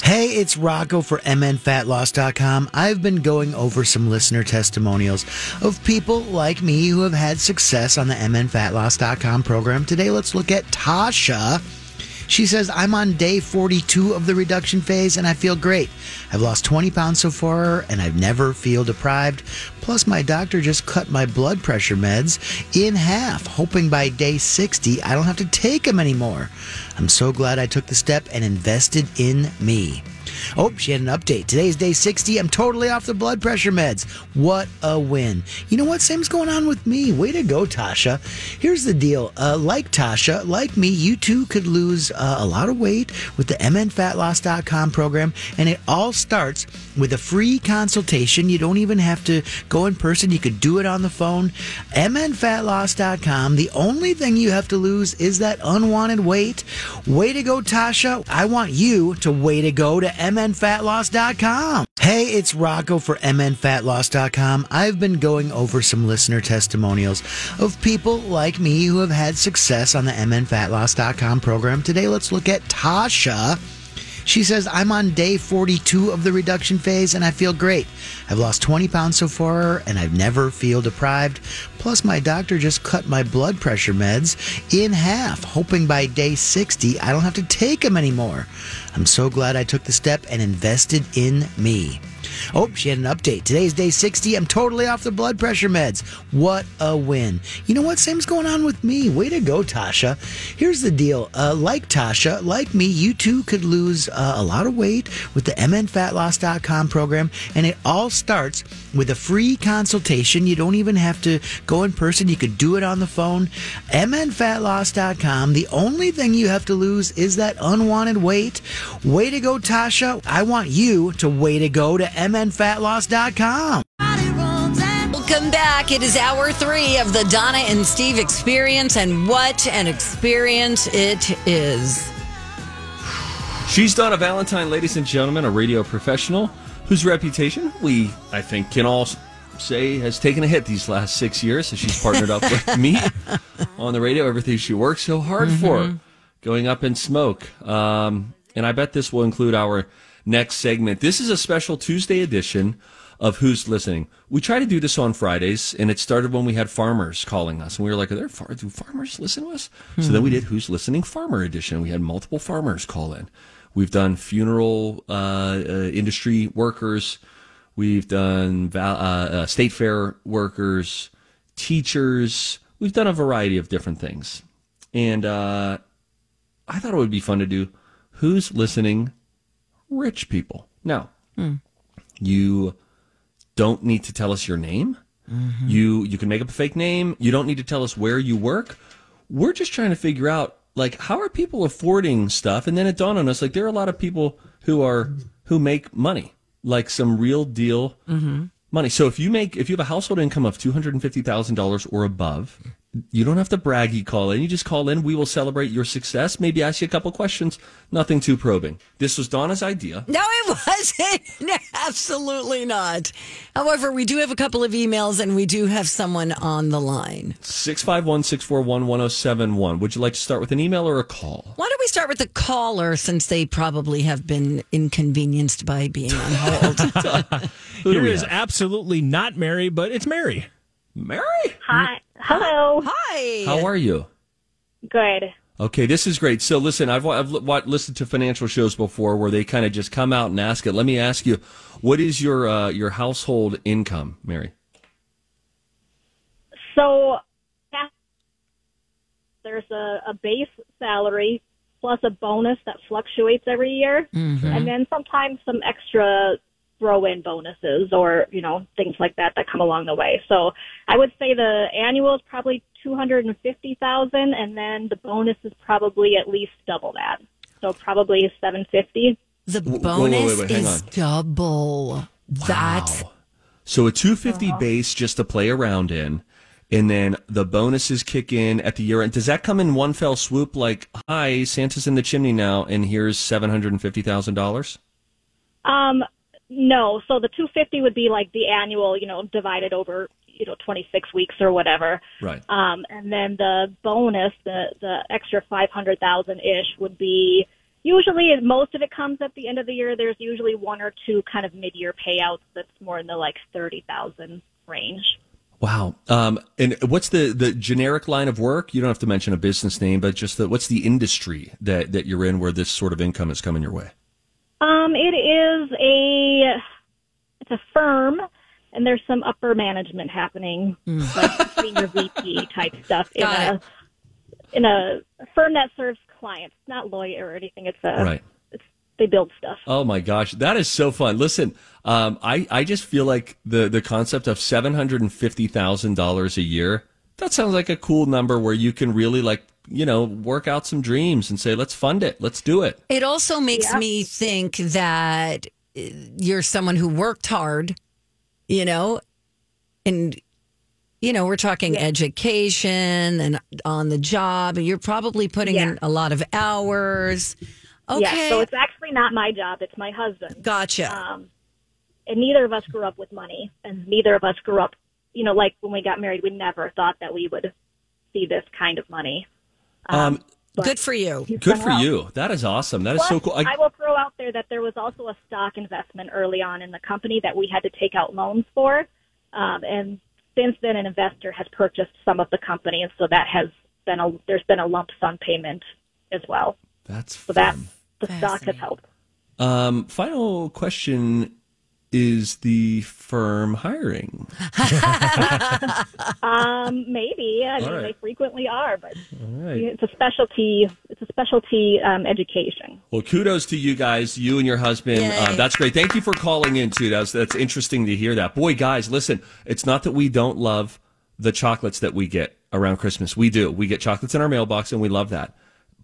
Hey, it's Rocco for MNFatLoss.com. I've been going over some listener testimonials of people like me who have had success on the MNFatLoss.com program. Today, let's look at Tasha. She says, I'm on day 42 of the reduction phase and I feel great. I've lost 20 pounds so far and I've never feel deprived. Plus, my doctor just cut my blood pressure meds in half, hoping by day 60 I don't have to take them anymore. I'm so glad I took the step and invested in me. Oh, she had an update. Today's day 60. I'm totally off the blood pressure meds. What a win. You know what? Same's going on with me. Way to go, Tasha. Here's the deal. Uh, like Tasha, like me, you too could lose uh, a lot of weight with the MNFatLoss.com program. And it all starts with a free consultation. You don't even have to go in person. You could do it on the phone. MNFatLoss.com. The only thing you have to lose is that unwanted weight. Way to go, Tasha. I want you to way to go to MNFatLoss.com. Hey, it's Rocco for MNFatLoss.com. I've been going over some listener testimonials of people like me who have had success on the MNFatLoss.com program. Today, let's look at Tasha. She says, I'm on day 42 of the reduction phase and I feel great. I've lost 20 pounds so far and I've never feel deprived. Plus, my doctor just cut my blood pressure meds in half, hoping by day 60 I don't have to take them anymore. I'm so glad I took the step and invested in me. Oh, she had an update. Today's day 60. I'm totally off the blood pressure meds. What a win. You know what? Same's going on with me. Way to go, Tasha. Here's the deal. Uh, like Tasha, like me, you too could lose uh, a lot of weight with the MNFatLoss.com program. And it all starts with a free consultation. You don't even have to go in person. You could do it on the phone. MNFatLoss.com. The only thing you have to lose is that unwanted weight. Way to go, Tasha. I want you to way to go to MNFatLoss.com. Welcome back. It is hour three of the Donna and Steve experience, and what an experience it is. She's Donna Valentine, ladies and gentlemen, a radio professional whose reputation we, I think, can all say has taken a hit these last six years as she's partnered up with me on the radio. Everything she worked so hard for going up in smoke. Um, and I bet this will include our next segment. This is a special Tuesday edition of Who's Listening. We try to do this on Fridays, and it started when we had farmers calling us, and we were like, "Are there far- do farmers listen to us?" So then we did Who's Listening Farmer Edition. We had multiple farmers call in. We've done funeral uh, uh, industry workers. We've done val- uh, uh, state fair workers, teachers. We've done a variety of different things, and uh, I thought it would be fun to do Who's Listening Rich People. Now, hmm. you don't need to tell us your name. Mm-hmm. You you can make up a fake name. You don't need to tell us where you work. We're just trying to figure out like how are people affording stuff, and then it dawned on us like there are a lot of people who are who make money, like some real deal mm-hmm. money. So if you make if you have a household income of two hundred and fifty thousand dollars or above, you don't have to brag. You call in. You just call in. We will celebrate your success. Maybe ask you a couple questions. Nothing too probing. This was Donna's idea. No, it wasn't. No, absolutely not. However, we do have a couple of emails and we do have someone on the line. 651 641 1071. Would you like to start with an email or a call? Why don't we start with the caller since they probably have been inconvenienced by being on hold? Who do Here we is have? absolutely not Mary, but it's Mary. Mary? Hi. Hello. Hi. How are you? Good. Okay, this is great. So listen, I've, I've listened to financial shows before where they kind of just come out and ask it. Let me ask you, what is your uh, your household income, Mary? So there's a, a base salary plus a bonus that fluctuates every year, and then sometimes some extra throw-in bonuses or you know things like that that come along the way. So I would say the annual is probably two hundred and fifty thousand, and then the bonus is probably at least double that. So probably seven fifty. The wait, wait, bonus wait, is on. double. That's Wow. So a 250 base just to play around in, and then the bonuses kick in at the year end. Does that come in one fell swoop? Like, hi, Santa's in the chimney now, and here's seven hundred and fifty thousand dollars. Um, no. So the 250 would be like the annual, you know, divided over, you know, 26 weeks or whatever. Right. Um, and then the bonus, the the extra 500,000 ish would be usually most of it comes at the end of the year. There's usually one or two kind of mid year payouts that's more in the like 30,000 range. Wow. Um, and what's the, the generic line of work? You don't have to mention a business name, but just the, what's the industry that, that you're in where this sort of income is coming your way? Um, it is a it's a firm, and there's some upper management happening, like senior VP type stuff in Got a in a firm that serves clients, not lawyer or anything. It's a Right. It's, they build stuff. Oh my gosh, that is so fun. Listen, um, I, I just feel like the, the concept of $750,000 a year, that sounds like a cool number where you can really like, you know, work out some dreams and say, let's fund it. Let's do it. It also makes me think that you're someone who worked hard, you know, and you know, we're talking education and on the job, and you're probably putting Yeah. in a lot of hours. Okay, Yeah, so it's actually not my job; it's my husband. gotcha. Um, and neither of us grew up with money, and neither of us grew up, you know, like when we got married, we never thought that we would see this kind of money. Um, Good for you. good for you. That is awesome. That is so cool. I, I will throw out there that there was also a stock investment early on in the company that we had to take out loans for, um, and since then, an investor has purchased some of the company, and so that has been a there's been a lump sum payment as well. that's So that the stock has helped. Um, final question is the firm hiring? Um, maybe I mean right. they frequently are, but it's a specialty. It's a specialty um, education. Well, kudos to you guys, you and your husband. Uh, that's great. Thank you for calling in too. That's that's interesting to hear that. Boy, guys, listen. It's not that we don't love the chocolates that we get around Christmas. We do. We get chocolates in our mailbox, and we love that.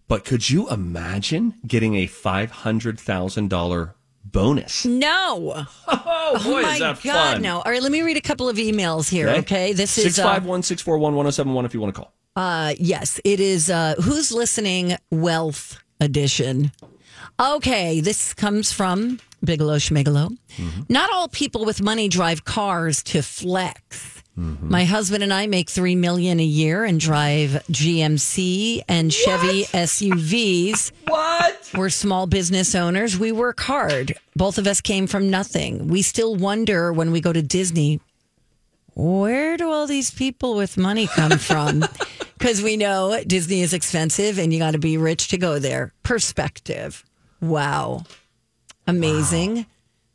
But could you imagine getting a five hundred thousand dollar bonus? No. Oh, boy, oh my is that God, fun! no. All right, let me read a couple of emails here, okay? This is six uh, five one six four one one zero seven one. If you want to call. Uh, yes, it is. Uh, Who's listening? Wealth edition. Okay, this comes from Bigelow Schmigelo. Mm-hmm. Not all people with money drive cars to flex. Mm-hmm. My husband and I make three million a year and drive GMC and Chevy SUVs. What? We're small business owners. We work hard. Both of us came from nothing. We still wonder when we go to Disney, where do all these people with money come from? Because we know Disney is expensive and you got to be rich to go there. Perspective. Wow. Amazing.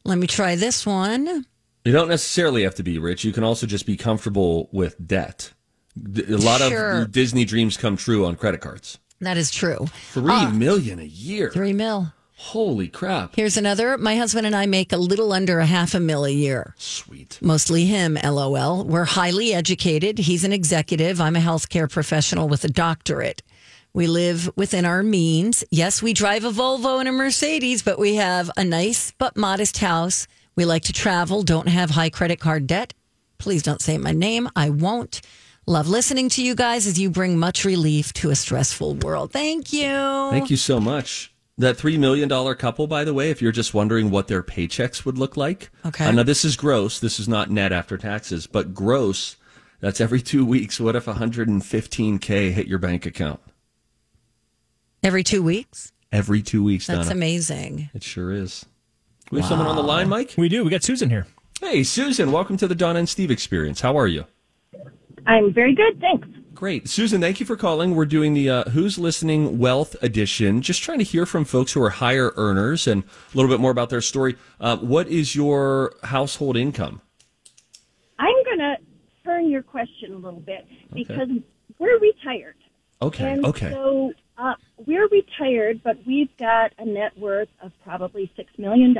Let me try this one. You don't necessarily have to be rich. You can also just be comfortable with debt. A lot Sure. of Disney dreams come true on credit cards. That is true. Three ah. million a year. Three mil. Holy crap. Here's another. My husband and I make a little under a half a mil a year. Sweet. Mostly him, lol. We're highly educated. He's an executive. I'm a healthcare professional with a doctorate. We live within our means. Yes, we drive a Volvo and a Mercedes, but we have a nice but modest house. We like to travel, don't have high credit card debt. Please don't say my name. I won't. Love listening to you guys as you bring much relief to a stressful world. Thank you. Thank you so much. That $3 million couple, by the way, if you're just wondering what their paychecks would look like. Okay. Uh, now, this is gross. This is not net after taxes, but gross, that's every two weeks. What if 115K hit your bank account? Every two weeks? Every two weeks, That's Donna. amazing. It sure is. We have someone on the line, Mike? We do. We got Susan here. Hey, Susan, welcome to the Donna and Steve experience. How are you? I'm very good, thanks. Great. Susan, thank you for calling. We're doing the uh, Who's Listening Wealth Edition. Just trying to hear from folks who are higher earners and a little bit more about their story. Uh, what is your household income? I'm going to turn your question a little bit because we're retired. Okay. And okay. so uh, we're retired, but we've got a net worth of probably $6 million.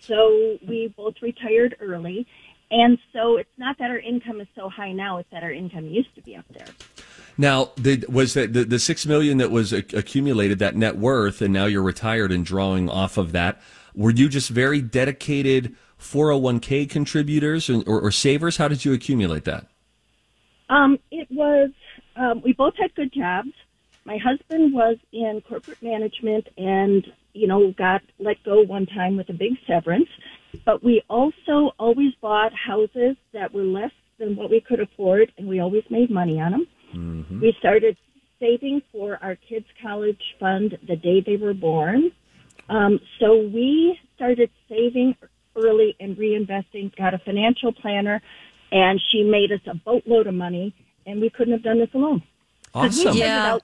So we both retired early. And so it's not that our income is so high now, it's that our income used to be up there. Now, the, was that the, the six million that was ac- accumulated that net worth, and now you're retired and drawing off of that? Were you just very dedicated 401k contributors or, or, or savers? How did you accumulate that? Um, it was, um, we both had good jobs. My husband was in corporate management and, you know, got let go one time with a big severance. But we also always bought houses that were less than what we could afford, and we always made money on them. We started saving for our kids' college fund the day they were born. Um, so we started saving early and reinvesting, got a financial planner, and she made us a boatload of money, and we couldn't have done this alone. Awesome. We started, Yeah.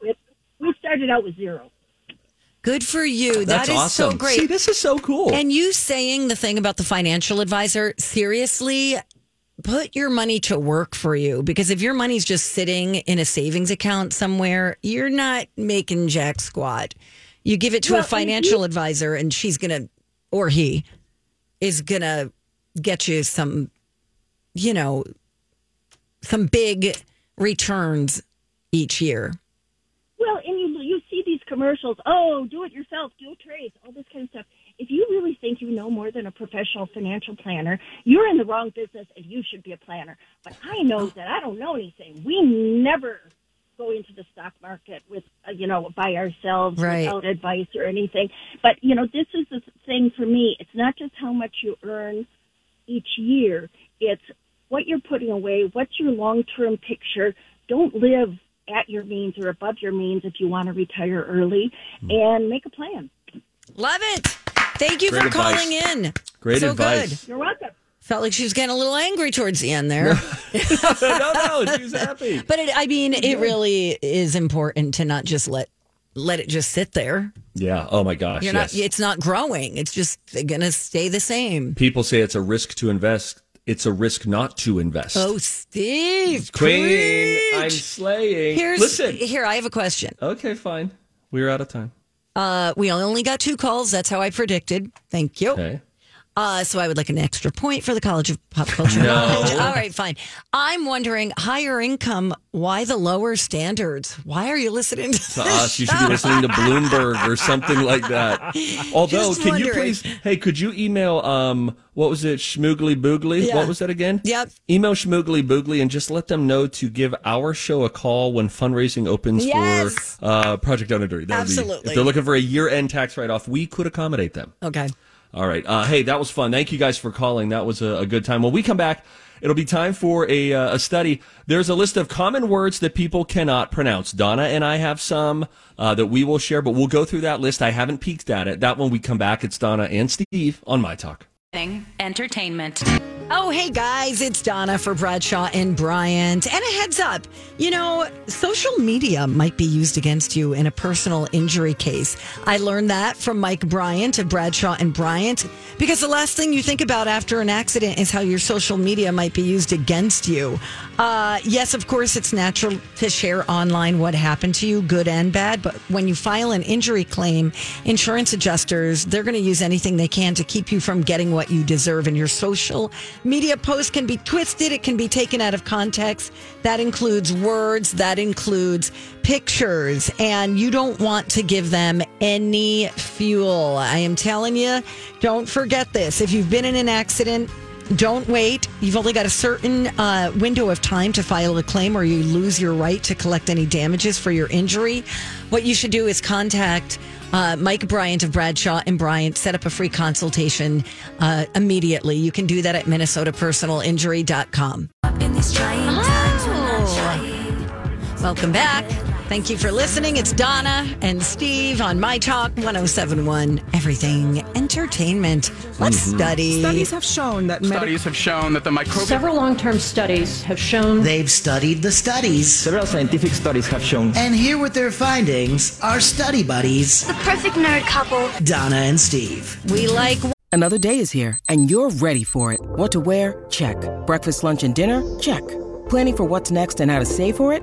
Out we started out with zero. Good for you. That's that is awesome. so great. See, this is so cool. And you saying the thing about the financial advisor, seriously, put your money to work for you because if your money's just sitting in a savings account somewhere, you're not making jack squat. You give it to Well, a and financial advisor and she's going to, or he is going to get you some, you know, some big returns each year. Well, and you you see these commercials. Oh, do it yourself, do a trace, all this kind of stuff. If you really think you know more than a professional financial planner, you're in the wrong business, and you should be a planner. But I know that I don't know anything. We never go into the stock market with uh, you know by ourselves Right. without advice or anything. But you know, this is the thing for me. It's not just how much you earn each year. It's what you're putting away. What's your long term picture? Don't live at your means or above your means if you want to retire early, hmm. and make a plan. Love it. Thank you Great for advice. calling in. Great so advice. good. You're welcome. Felt like she was getting a little angry towards the end there. no, no, she was happy. But it, I mean, it really is important to not just let let it just sit there. Yeah. Oh my gosh. You're yes. not. It's not growing. It's just going to stay the same. People say it's a risk to invest. It's a risk not to invest. Oh, Steve, Queen, preach. I'm slaying. Here's Listen. here. I have a question. Okay, fine. We're out of time. Uh, we only got two calls. That's how I predicted. Thank you. Okay. Uh, so I would like an extra point for the College of Pop Culture Knowledge. All right, fine. I'm wondering, higher income, why the lower standards? Why are you listening to, To us, you should be listening to Bloomberg or something like that. Although, Just can you please? Hey, could you email? Um, what was it? Schmoogly Boogly. Yeah. What was that again? Yep. Email Schmoogly Boogly and just let them know to give our show a call when fundraising opens Yes. for uh, Project. That would be- Absolutely. if they're looking for a year-end tax write-off, we could accommodate them. Okay. All right. Uh, hey, that was fun. Thank you guys for calling. That was a, a good time. When we come back, it'll be time for a, uh, a study. There's a list of common words that people cannot pronounce. Donna and I have some uh, that we will share, but we'll go through that list. I haven't peeked at it. That when we come back, it's Donna and Steve on My Talk. Entertainment. Oh, hey guys, it's Donna for Bradshaw and Bryant. And a heads up, you know, social media might be used against you in a personal injury case. I learned that from Mike Bryant of Bradshaw and Bryant because the last thing you think about after an accident is how your social media might be used against you. Uh, yes, of course, it's natural to share online what happened to you, good and bad. But when you file an injury claim, insurance adjusters, they're going to use anything they can to keep you from getting what you deserve. And your social media posts can be twisted, it can be taken out of context. That includes words, that includes pictures, and you don't want to give them any fuel. I am telling you, don't forget this. If you've been in an accident, don't wait. You've only got a certain uh, window of time to file a claim or you lose your right to collect any damages for your injury. What you should do is contact uh, Mike Bryant of Bradshaw and Bryant. Set up a free consultation uh, immediately. You can do that at minnesotapersonalinjury.com. In these trying times, we're not Oh. Welcome back. Thank you for listening. It's Donna and Steve on My Talk 1071 Everything Entertainment. Let's mm-hmm. study. Studies have shown that Studies have shown that the microbial Several long term studies have shown They've studied the studies. Several scientific studies have shown And here with their findings are study buddies, The perfect nerd couple. Donna and Steve. We like Another day is here, and you're ready for it. What to wear? Check. Breakfast, lunch, and dinner? Check. Planning for what's next and how to save for it?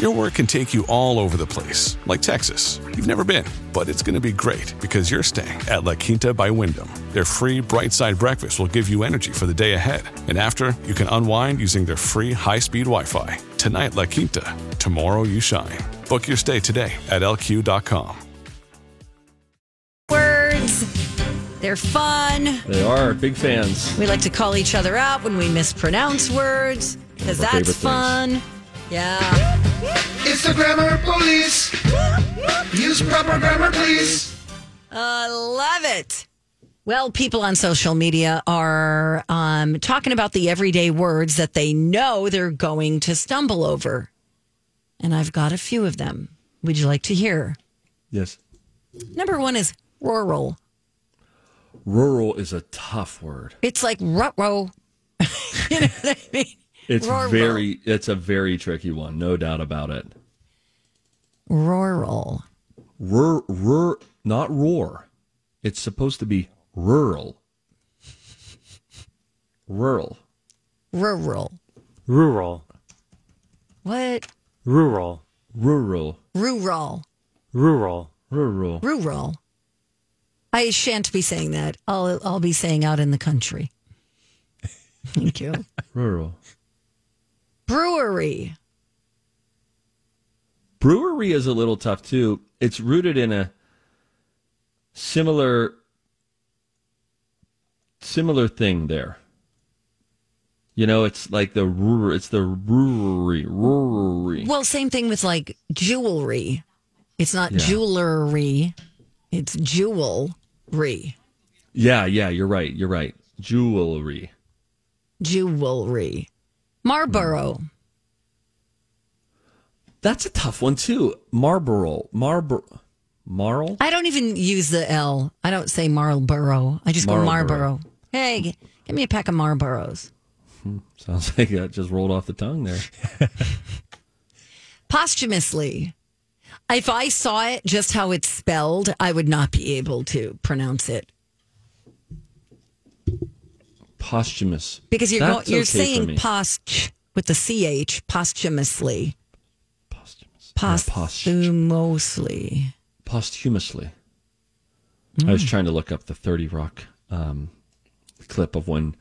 Your work can take you all over the place, like Texas. You've never been, but it's going to be great because you're staying at La Quinta by Wyndham. Their free bright side breakfast will give you energy for the day ahead. And after, you can unwind using their free high speed Wi Fi. Tonight, La Quinta. Tomorrow, you shine. Book your stay today at lq.com. words. They're fun. They are big fans. We like to call each other out when we mispronounce words because One of our that's favorite fun. Yeah. It's the grammar police. Use proper grammar, please. I love it. Well, people on social media are um, talking about the everyday words that they know they're going to stumble over. And I've got a few of them. Would you like to hear? Yes. Number one is rural. Rural is a tough word. It's like ruh-roh. you know what I mean? It's Rural. very it's a very tricky one, no doubt about it. Rural. Rur, rur, not roar. It's supposed to be rural. Rural. Rural. Rural. What? Rural. Rural. Rural. Rural. Rural. Rural. I shan't be saying that. I'll I'll be saying out in the country. Thank you. Rural. Brewery. Brewery is a little tough too. It's rooted in a similar similar thing there. You know, it's like the it's the brewery, brewery. Well, same thing with like jewelry. It's not Yeah. jewelry. It's jewelry. Yeah, yeah, you're right. You're right. Jewelry. Jewelry. Marlboro. That's a tough one too. Marlboro. Marlboro. Marl? I don't even use the L. I don't say Marlboro. I just go Marlboro. Marlboro. Hey, give me a pack of Marlboros. Hmm, sounds like that just rolled off the tongue there. Posthumously. If I saw it just how it's spelled, I would not be able to pronounce it Posthumous. because you're go, That's you're okay saying post with the ch posthumously. Posthumously. Posthumously. posthumously. I was trying to look up the 30 Rock um, clip of when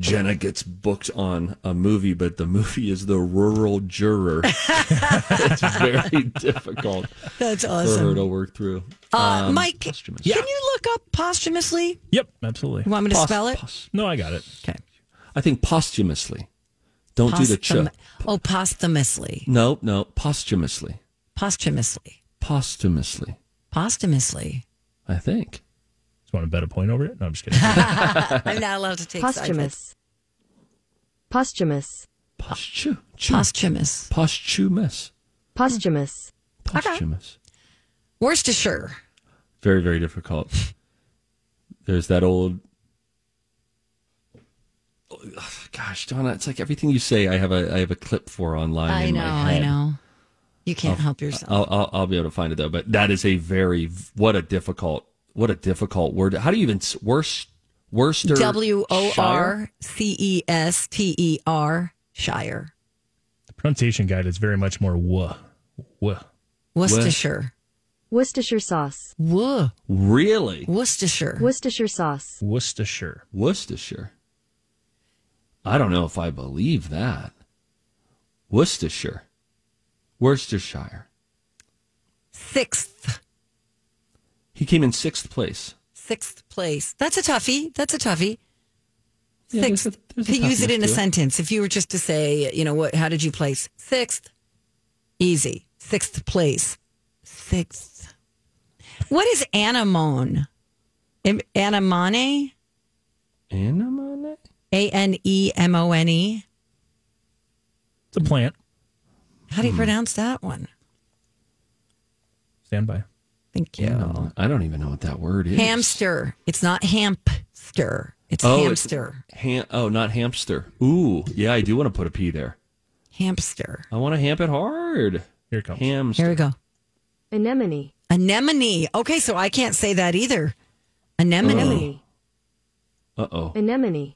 Jenna gets booked on a movie, but the movie is The Rural Juror. it's very difficult That's for her awesome. to work through. Uh, Um, Mike, posthumous. can you look up posthumously? Yep, absolutely. You want me to Pos- spell it? pos- No, I got it. Okay. I think posthumously. Don't do the ch. Posthum- Oh, posthumously. No, no, posthumously. Posthumously. Posthumously. Posthumously. I think. Just want to bet a point over it? No, I'm just kidding. I'm not allowed to take side bets. Posthumous. Posthu- Posthumous. Posthumous. Posthumous. Hmm. Posthumous. Worcestershire. Very, very difficult. There's that old. Ugh, Gosh, Donna, it's like everything you say. I have a I have a clip for online. I in know, my I know. You can't I'll- help yourself. I'll, I'll I'll be able to find it though. But that is a very what a difficult what a difficult word. How do you even s- worst Worcester W O Shire? R C E S T E R Shire. the pronunciation guide is very much more wuh. Wuh. Worcestershire. Worcestershire sauce. Woo. Really? Worcestershire. Worcestershire sauce. Worcestershire. Worcestershire. I don't know if I believe that. Worcestershire. Worcestershire. Sixth. He came in sixth place. Sixth place. That's a toughie. That's a toughie. Yeah, there's Sixth. a- there's a to use it in a it. sentence, if you were just to say, you know, what? How did you place? Sixth. Easy. Sixth place. Sixth. What is anemone? Am- Anemone? Anemone? A N E M O N E. It's a plant. How do you hmm. pronounce that one? Stand by. Thank you. Anemone. I don't even know what that word is. Hamster. It's not hamster. It's Oh, hamster. It's ham- oh, not hamster. Ooh, yeah, I do want to put a P there. Hamster. I want to hamp it hard. Here it comes. Hamster. Here we go. Anemone. Anemone. Okay, so I can't say that either. Anemone. Anemone. Uh oh. Anemone. Anemone.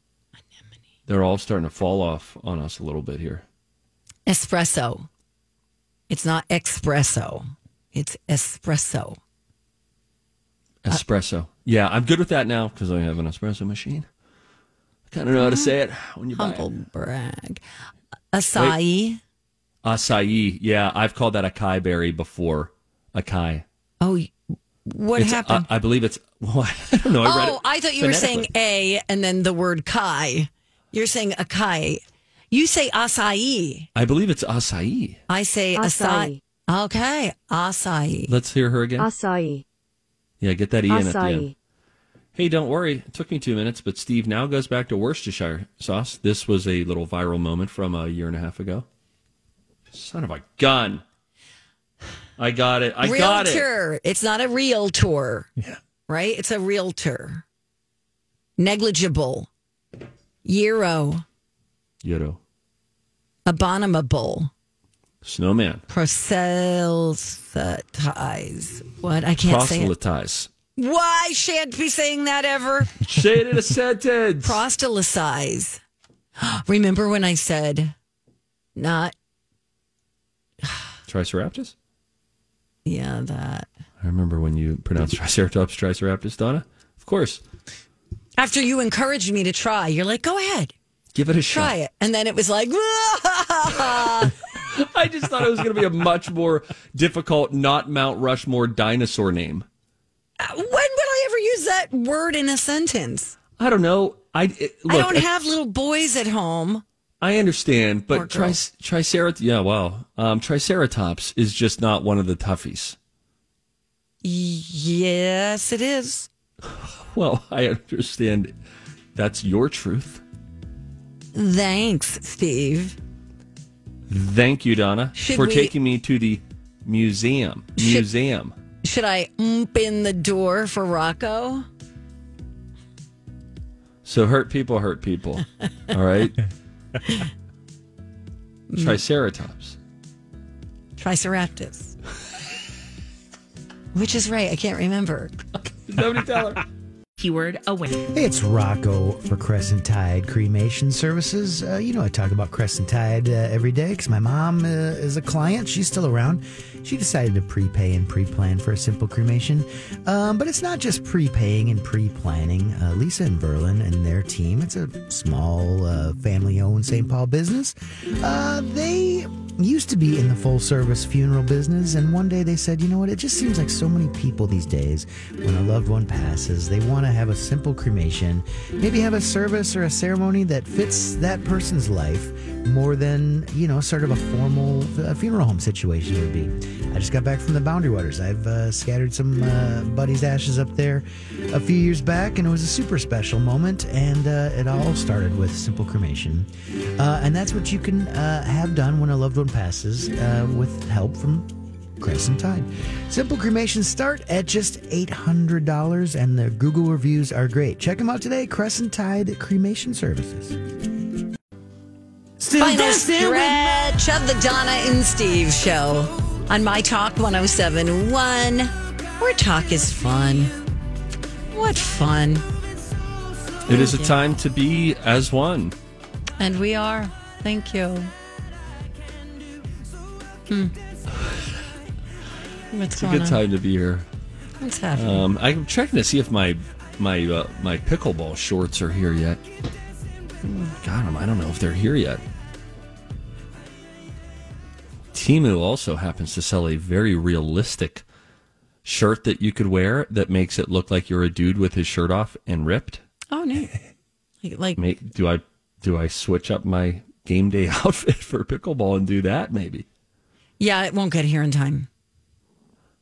They're all starting to fall off on us a little bit here. Espresso. It's not espresso. It's espresso. Espresso. yeah, I'm good with that now because I have an espresso machine. I kind of know how to say it when you buy Humble it. brag. Acai. Acai. Yeah, I've called that acai berry before. Acai. Oh, what It's, happened? uh, I believe it's. Well, I don't know. I read oh, it. I thought you were saying a and then the word kai. You're saying acai. You say acai. I believe it's acai. I say acai. Okay, acai. Let's hear her again. Acai. Yeah, get that E in at the end. Hey, don't worry. It took me two minutes, but Steve now goes back to Worcestershire sauce. This was a little viral moment from a year and a half ago. Son of a gun. I got it. I got it. realtor. It's not a realtor. Yeah. Right? It's a realtor. Negligible. Euro. Euro. Abominable. Snowman. Proselytize. What? I can't say it. Proselytize. Why shan't be saying that ever? Say it in a sentence. Proselytize. Remember when I said not, Triceratops? yeah, that. I remember when you pronounced Triceratops, Triceratops, Donna. Of course. After you encouraged me to try, you're like, go ahead, Give it a try shot. it. And then it was like, I just thought it was going to be a much more difficult, not Mount Rushmore dinosaur name. when would I ever use that word in a sentence? I don't know. I it, I don't have little boys at home. I understand, but tri- Triceratops, yeah, wow. Um, Triceratops is just not one of the toughies. Yes, it is. Well, I understand that's your truth. Thanks, Steve. Thank you, Donna, Should for we- taking me to the museum. Should- Museum. Should I oop in the door for Rocco? So hurt people hurt people. All right. Triceratops. Triceratops. Which is right. I can't remember. Nobody tell her. Keyword away. Hey, it's Rocco for Crescent Tide Cremation Services. Uh, you know, I talk about Crescent Tide uh, every day because my mom uh, is a client. She's still around. She decided to prepay and pre plan for a simple cremation. Um, but it's not just prepaying and pre planning. Uh, Lisa and Berlin and their team, it's a small uh, family owned St. Paul business. Uh, they used to be in the full service funeral business, and one day they said, you know what, it just seems like so many people these days, when a loved one passes, they want to have a simple cremation, maybe have a service or a ceremony that fits that person's life more than, you know, sort of a formal uh, funeral home situation would be. I just got back from the Boundary Waters. I've uh, scattered some uh, ashes up there a few years back, and it was a super special moment, and uh, it all started with simple cremation. Uh, and that's what you can uh, have done when a loved one passes uh, with help from Crescent Tide. Simple cremations start at just $800, and the Google reviews are great. Check them out today Crescent Tide Cremation Services. Final stretch of the Donna and Steve show on My Talk 1071, where talk is fun. What fun. It is a time to be as one. And we are. Thank you. Hmm. What's It's a good on? time to be here. What's happening? Um, I'm checking to see if my my uh, my pickleball shorts are here yet. Got them. I don't know if they're here yet. Temu also happens to sell a very realistic shirt that you could wear that makes it look like you're a dude with his shirt off and ripped. Oh, neat. Like, like Make, do I do I switch up my game day outfit for pickleball and do that maybe? Yeah, it won't get here in time.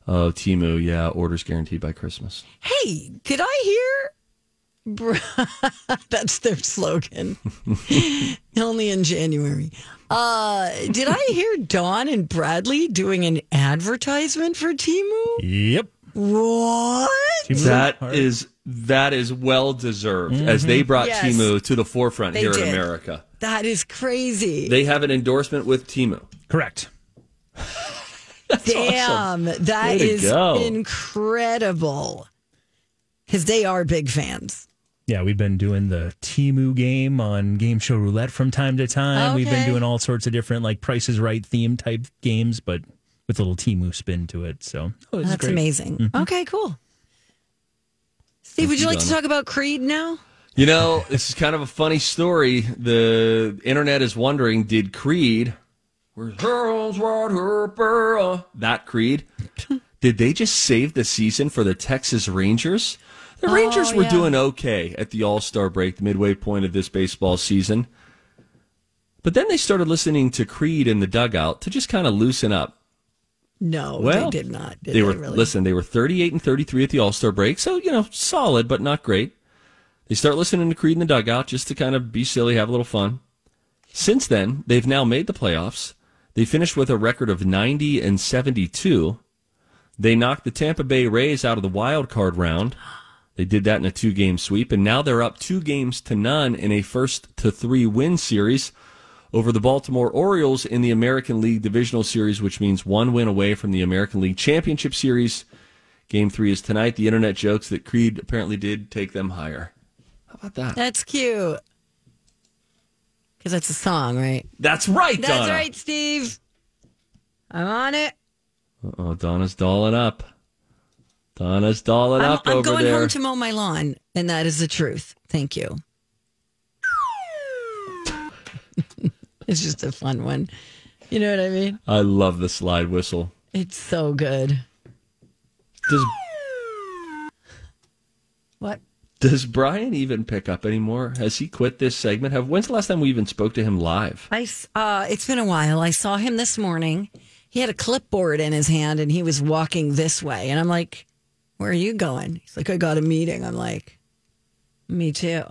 Oh, Temu, yeah, orders guaranteed by Christmas. Hey, did I hear? Br- That's their slogan. Only in January. Uh, did I hear Dawn and Bradley doing an advertisement for Temu? Yep. What? That is that is well deserved as they brought Yes. Temu to the forefront They here did. in America. That is crazy. They have an endorsement with Temu. Correct. Damn, that Way to is go. incredible. Because they are big fans. Yeah, we've been doing the Temu game on Game Show Roulette from time to time. We've been doing all sorts of different like Price is Right theme type games, but with a little Temu spin to it. So oh, this That's great. amazing. Mm-hmm. Okay, cool. Steve, would you like to talk about Creed now? You know, this is kind of a funny story. The internet is wondering did Creed, where's Harold's Water, uh, that Creed, did they just save the season for the Texas Rangers? The Oh, Rangers were yeah. doing okay at the All Star break, the midway point of this baseball season. But then they started listening to Creed in the dugout to just kind of loosen up. No, Well, they did not. Did they they, were really? listen. They were thirty-eight and thirty-three at the All Star break, so you know, solid but not great. They start listening to Creed in the dugout just to kind of be silly, have a little fun. Since then, they've now made the playoffs. They finished with a record of ninety and seventy-two. They knocked the Tampa Bay Rays out of the wild card round. They did that in a two-game sweep, and now they're up two games to none in a first to three win series over the Baltimore Orioles in the American League Divisional Series, which means one win away from the American League Championship Series. Game three is tonight. The internet jokes that Creed apparently did take them higher. How about that? That's cute. Because that's a song, right? That's right, That's Donna. right, Steve. I'm on it. Oh, Donna's dolling up. Donna's dolling I'm, up I'm over going there. home to mow my lawn, and that is the truth. Thank you. it's just a fun one. You know what I mean? I love the slide whistle. It's so good. Does What? Does Brian even pick up anymore? Has he quit this segment? Have when's the last time we even spoke to him live? I s- uh, it's been a while. I saw him this morning. He had a clipboard in his hand and he was walking this way. And I'm like, Where are you going? He's like, I got a meeting. I'm like, Me too.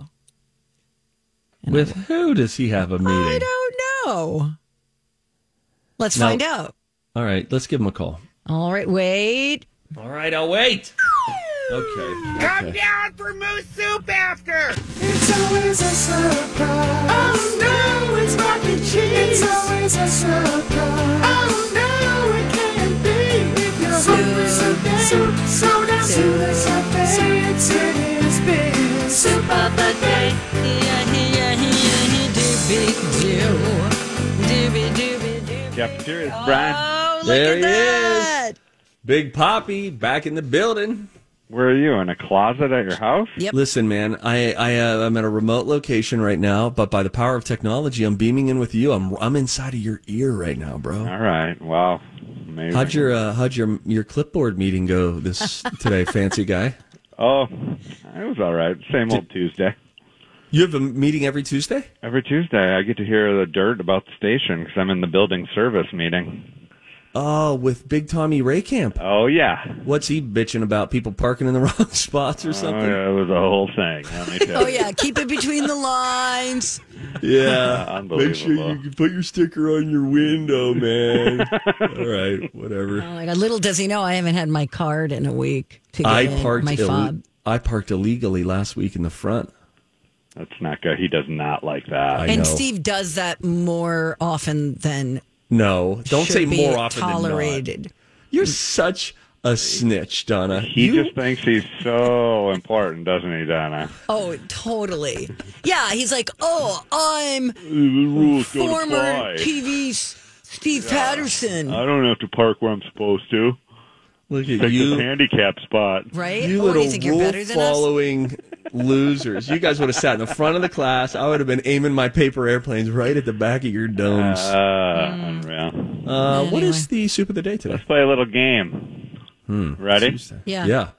With who does he have a meeting? I don't know. Let's Now- find out. All right, let's give him a call. All right, wait. All right, I'll wait. Okay. Come okay. down for moose soup after. It's always a surprise. Oh no, it's mac and cheese. It's always a surprise. Oh no, it can't be. If you're hungry someday, soup, soda, soup, someday, it's it is big. Soup of the day. Cafeteria, Brian. Oh, look There at he that. is. Big Poppy back in the building. Where are you? In a closet at your house? Yep. Listen, man, I I uh, I'm at a remote location right now, but by the power of technology, I'm beaming in with you. I'm I'm inside of your ear right now, bro. All right. Wow. Amazing. How'd your uh, how'd your your clipboard meeting go this today, fancy guy? Oh, it was all right. Same old Tuesday. You have a meeting every Tuesday? Every Tuesday, I get to hear the dirt about the station because I'm in the building service meeting. Oh, with Big Tommy Raycamp. Oh yeah. What's he bitching about? People parking in the wrong spots or Oh, something? yeah, it was a whole thing. Let me tell Oh, yeah. Keep it between the lines. Yeah. Make sure you can put your sticker on your window, man. All right, whatever. Oh my God. Little does he know I haven't had my card in a week to get I in, parked my Ill- fob. I parked illegally last week in the front. That's not good. He does not like that. I and know. Steve does that more often than No, don't say more often tolerated. than not. You're such a snitch, Donna. He You- just thinks he's so important, doesn't he, Donna? Oh, totally. Yeah, he's like, oh, I'm former TV Steve Patterson. I don't have to park where I'm supposed to. Look at Take you. handicap spot. Right? You oh, little you think you're rule better than us? following losers. You guys would have sat in the front of the class. I would have been aiming my paper airplanes right at the back of your domes. Uh, unreal. Uh, anyway. is the soup of the day today? Let's play a little game. Hmm. Ready? Yeah. Yeah.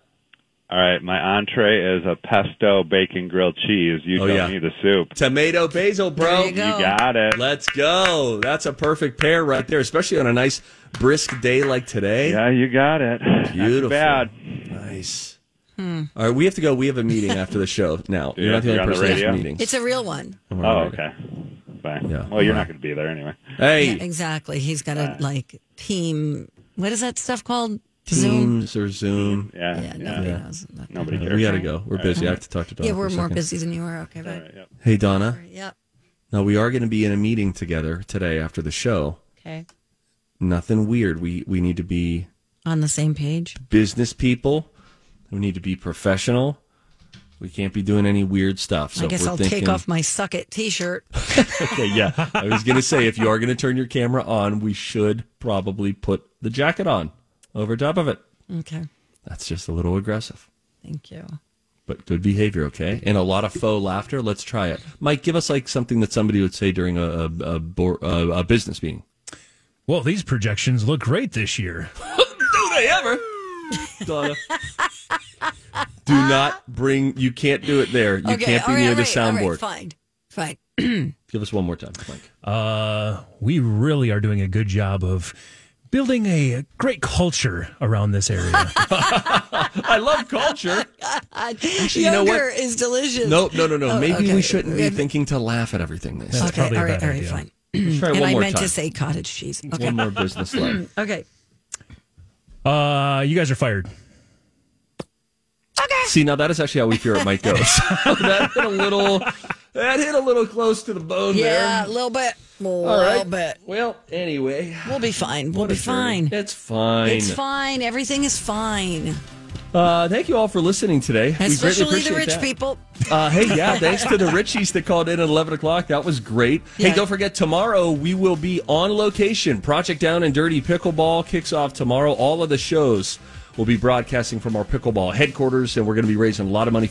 All right. My entree is a pesto bacon grilled cheese. You Oh, tell yeah. me the soup. Tomato basil, bro. There you go. got it. Let's go. That's a perfect pair right there, especially on a nice brisk day like today. Yeah, you got it. Not Beautiful. bad. Nice. Hmm. All right, we have to go. We have a meeting after the show now. You're not the you're only on the person radio? meetings. It's a real one. Oh, okay. Fine. Yeah. Well, you're All not going to be there anyway. Hey, Yeah, exactly. He's got a like team. What is that stuff called? Zoom. Teams or Zoom. Yeah. Yeah, nobody knows. Nobody Yeah, cares. we got to go. We're busy. I have to talk to Donna. Yeah, we're a more second. busy than you are. Okay, bye. Hey, Donna. Yep. Now we are going to be in a meeting together today after the show. Okay. Nothing weird. We we need to be On the same page. business people. We need to be professional. We can't be doing any weird stuff. So I guess I'll thinking, take off my suck it T-shirt. okay, yeah. I was going to say if you are going to turn your camera on, we should probably put the jacket on over top of it. Okay. That's just a little aggressive, Thank you. but good behavior, okay? And a lot of faux laughter. Let's try it. Mike, give us like something that somebody would say during a a, a, a, a business meeting. Well, these projections look great this year. Do they ever? Donna. Do not bring. You can't do it there. You okay. can't be all right, near all the right, all right, soundboard. fine. Fine. Give us one more time, Mike. Uh, we really are doing a good job of building a great culture around this area. I love culture. Actually, you know Yogurt what? is delicious. No, no, no, no. Oh, Maybe okay. we shouldn't be thinking to laugh at everything they say. That's Okay, probably a all right, bad all right, idea. fine. Let's try and one I more meant time. to say cottage cheese. Okay. One more business life. okay. Uh, you guys are fired. Okay. See, now that is actually how we fear it might go. So that been a little. That hit a little close to the bone there. Yeah, a little bit. A little right. bit. Well, anyway, We'll be fine. We'll be fine. It's fine. It's fine. Everything is fine. Uh, thank you all for listening today. Especially the rich that. people. Uh, hey, yeah, thanks to the Richies that called in at 11 o'clock. That was great. Hey, don't forget, tomorrow we will be on location. Project Down and Dirty Pickleball kicks off tomorrow. All of the shows will be broadcasting from our pickleball headquarters, and we're going to be raising a lot of money.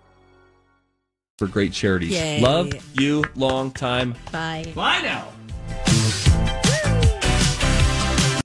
For great charities. Yay. Love you long time. Bye. Bye now.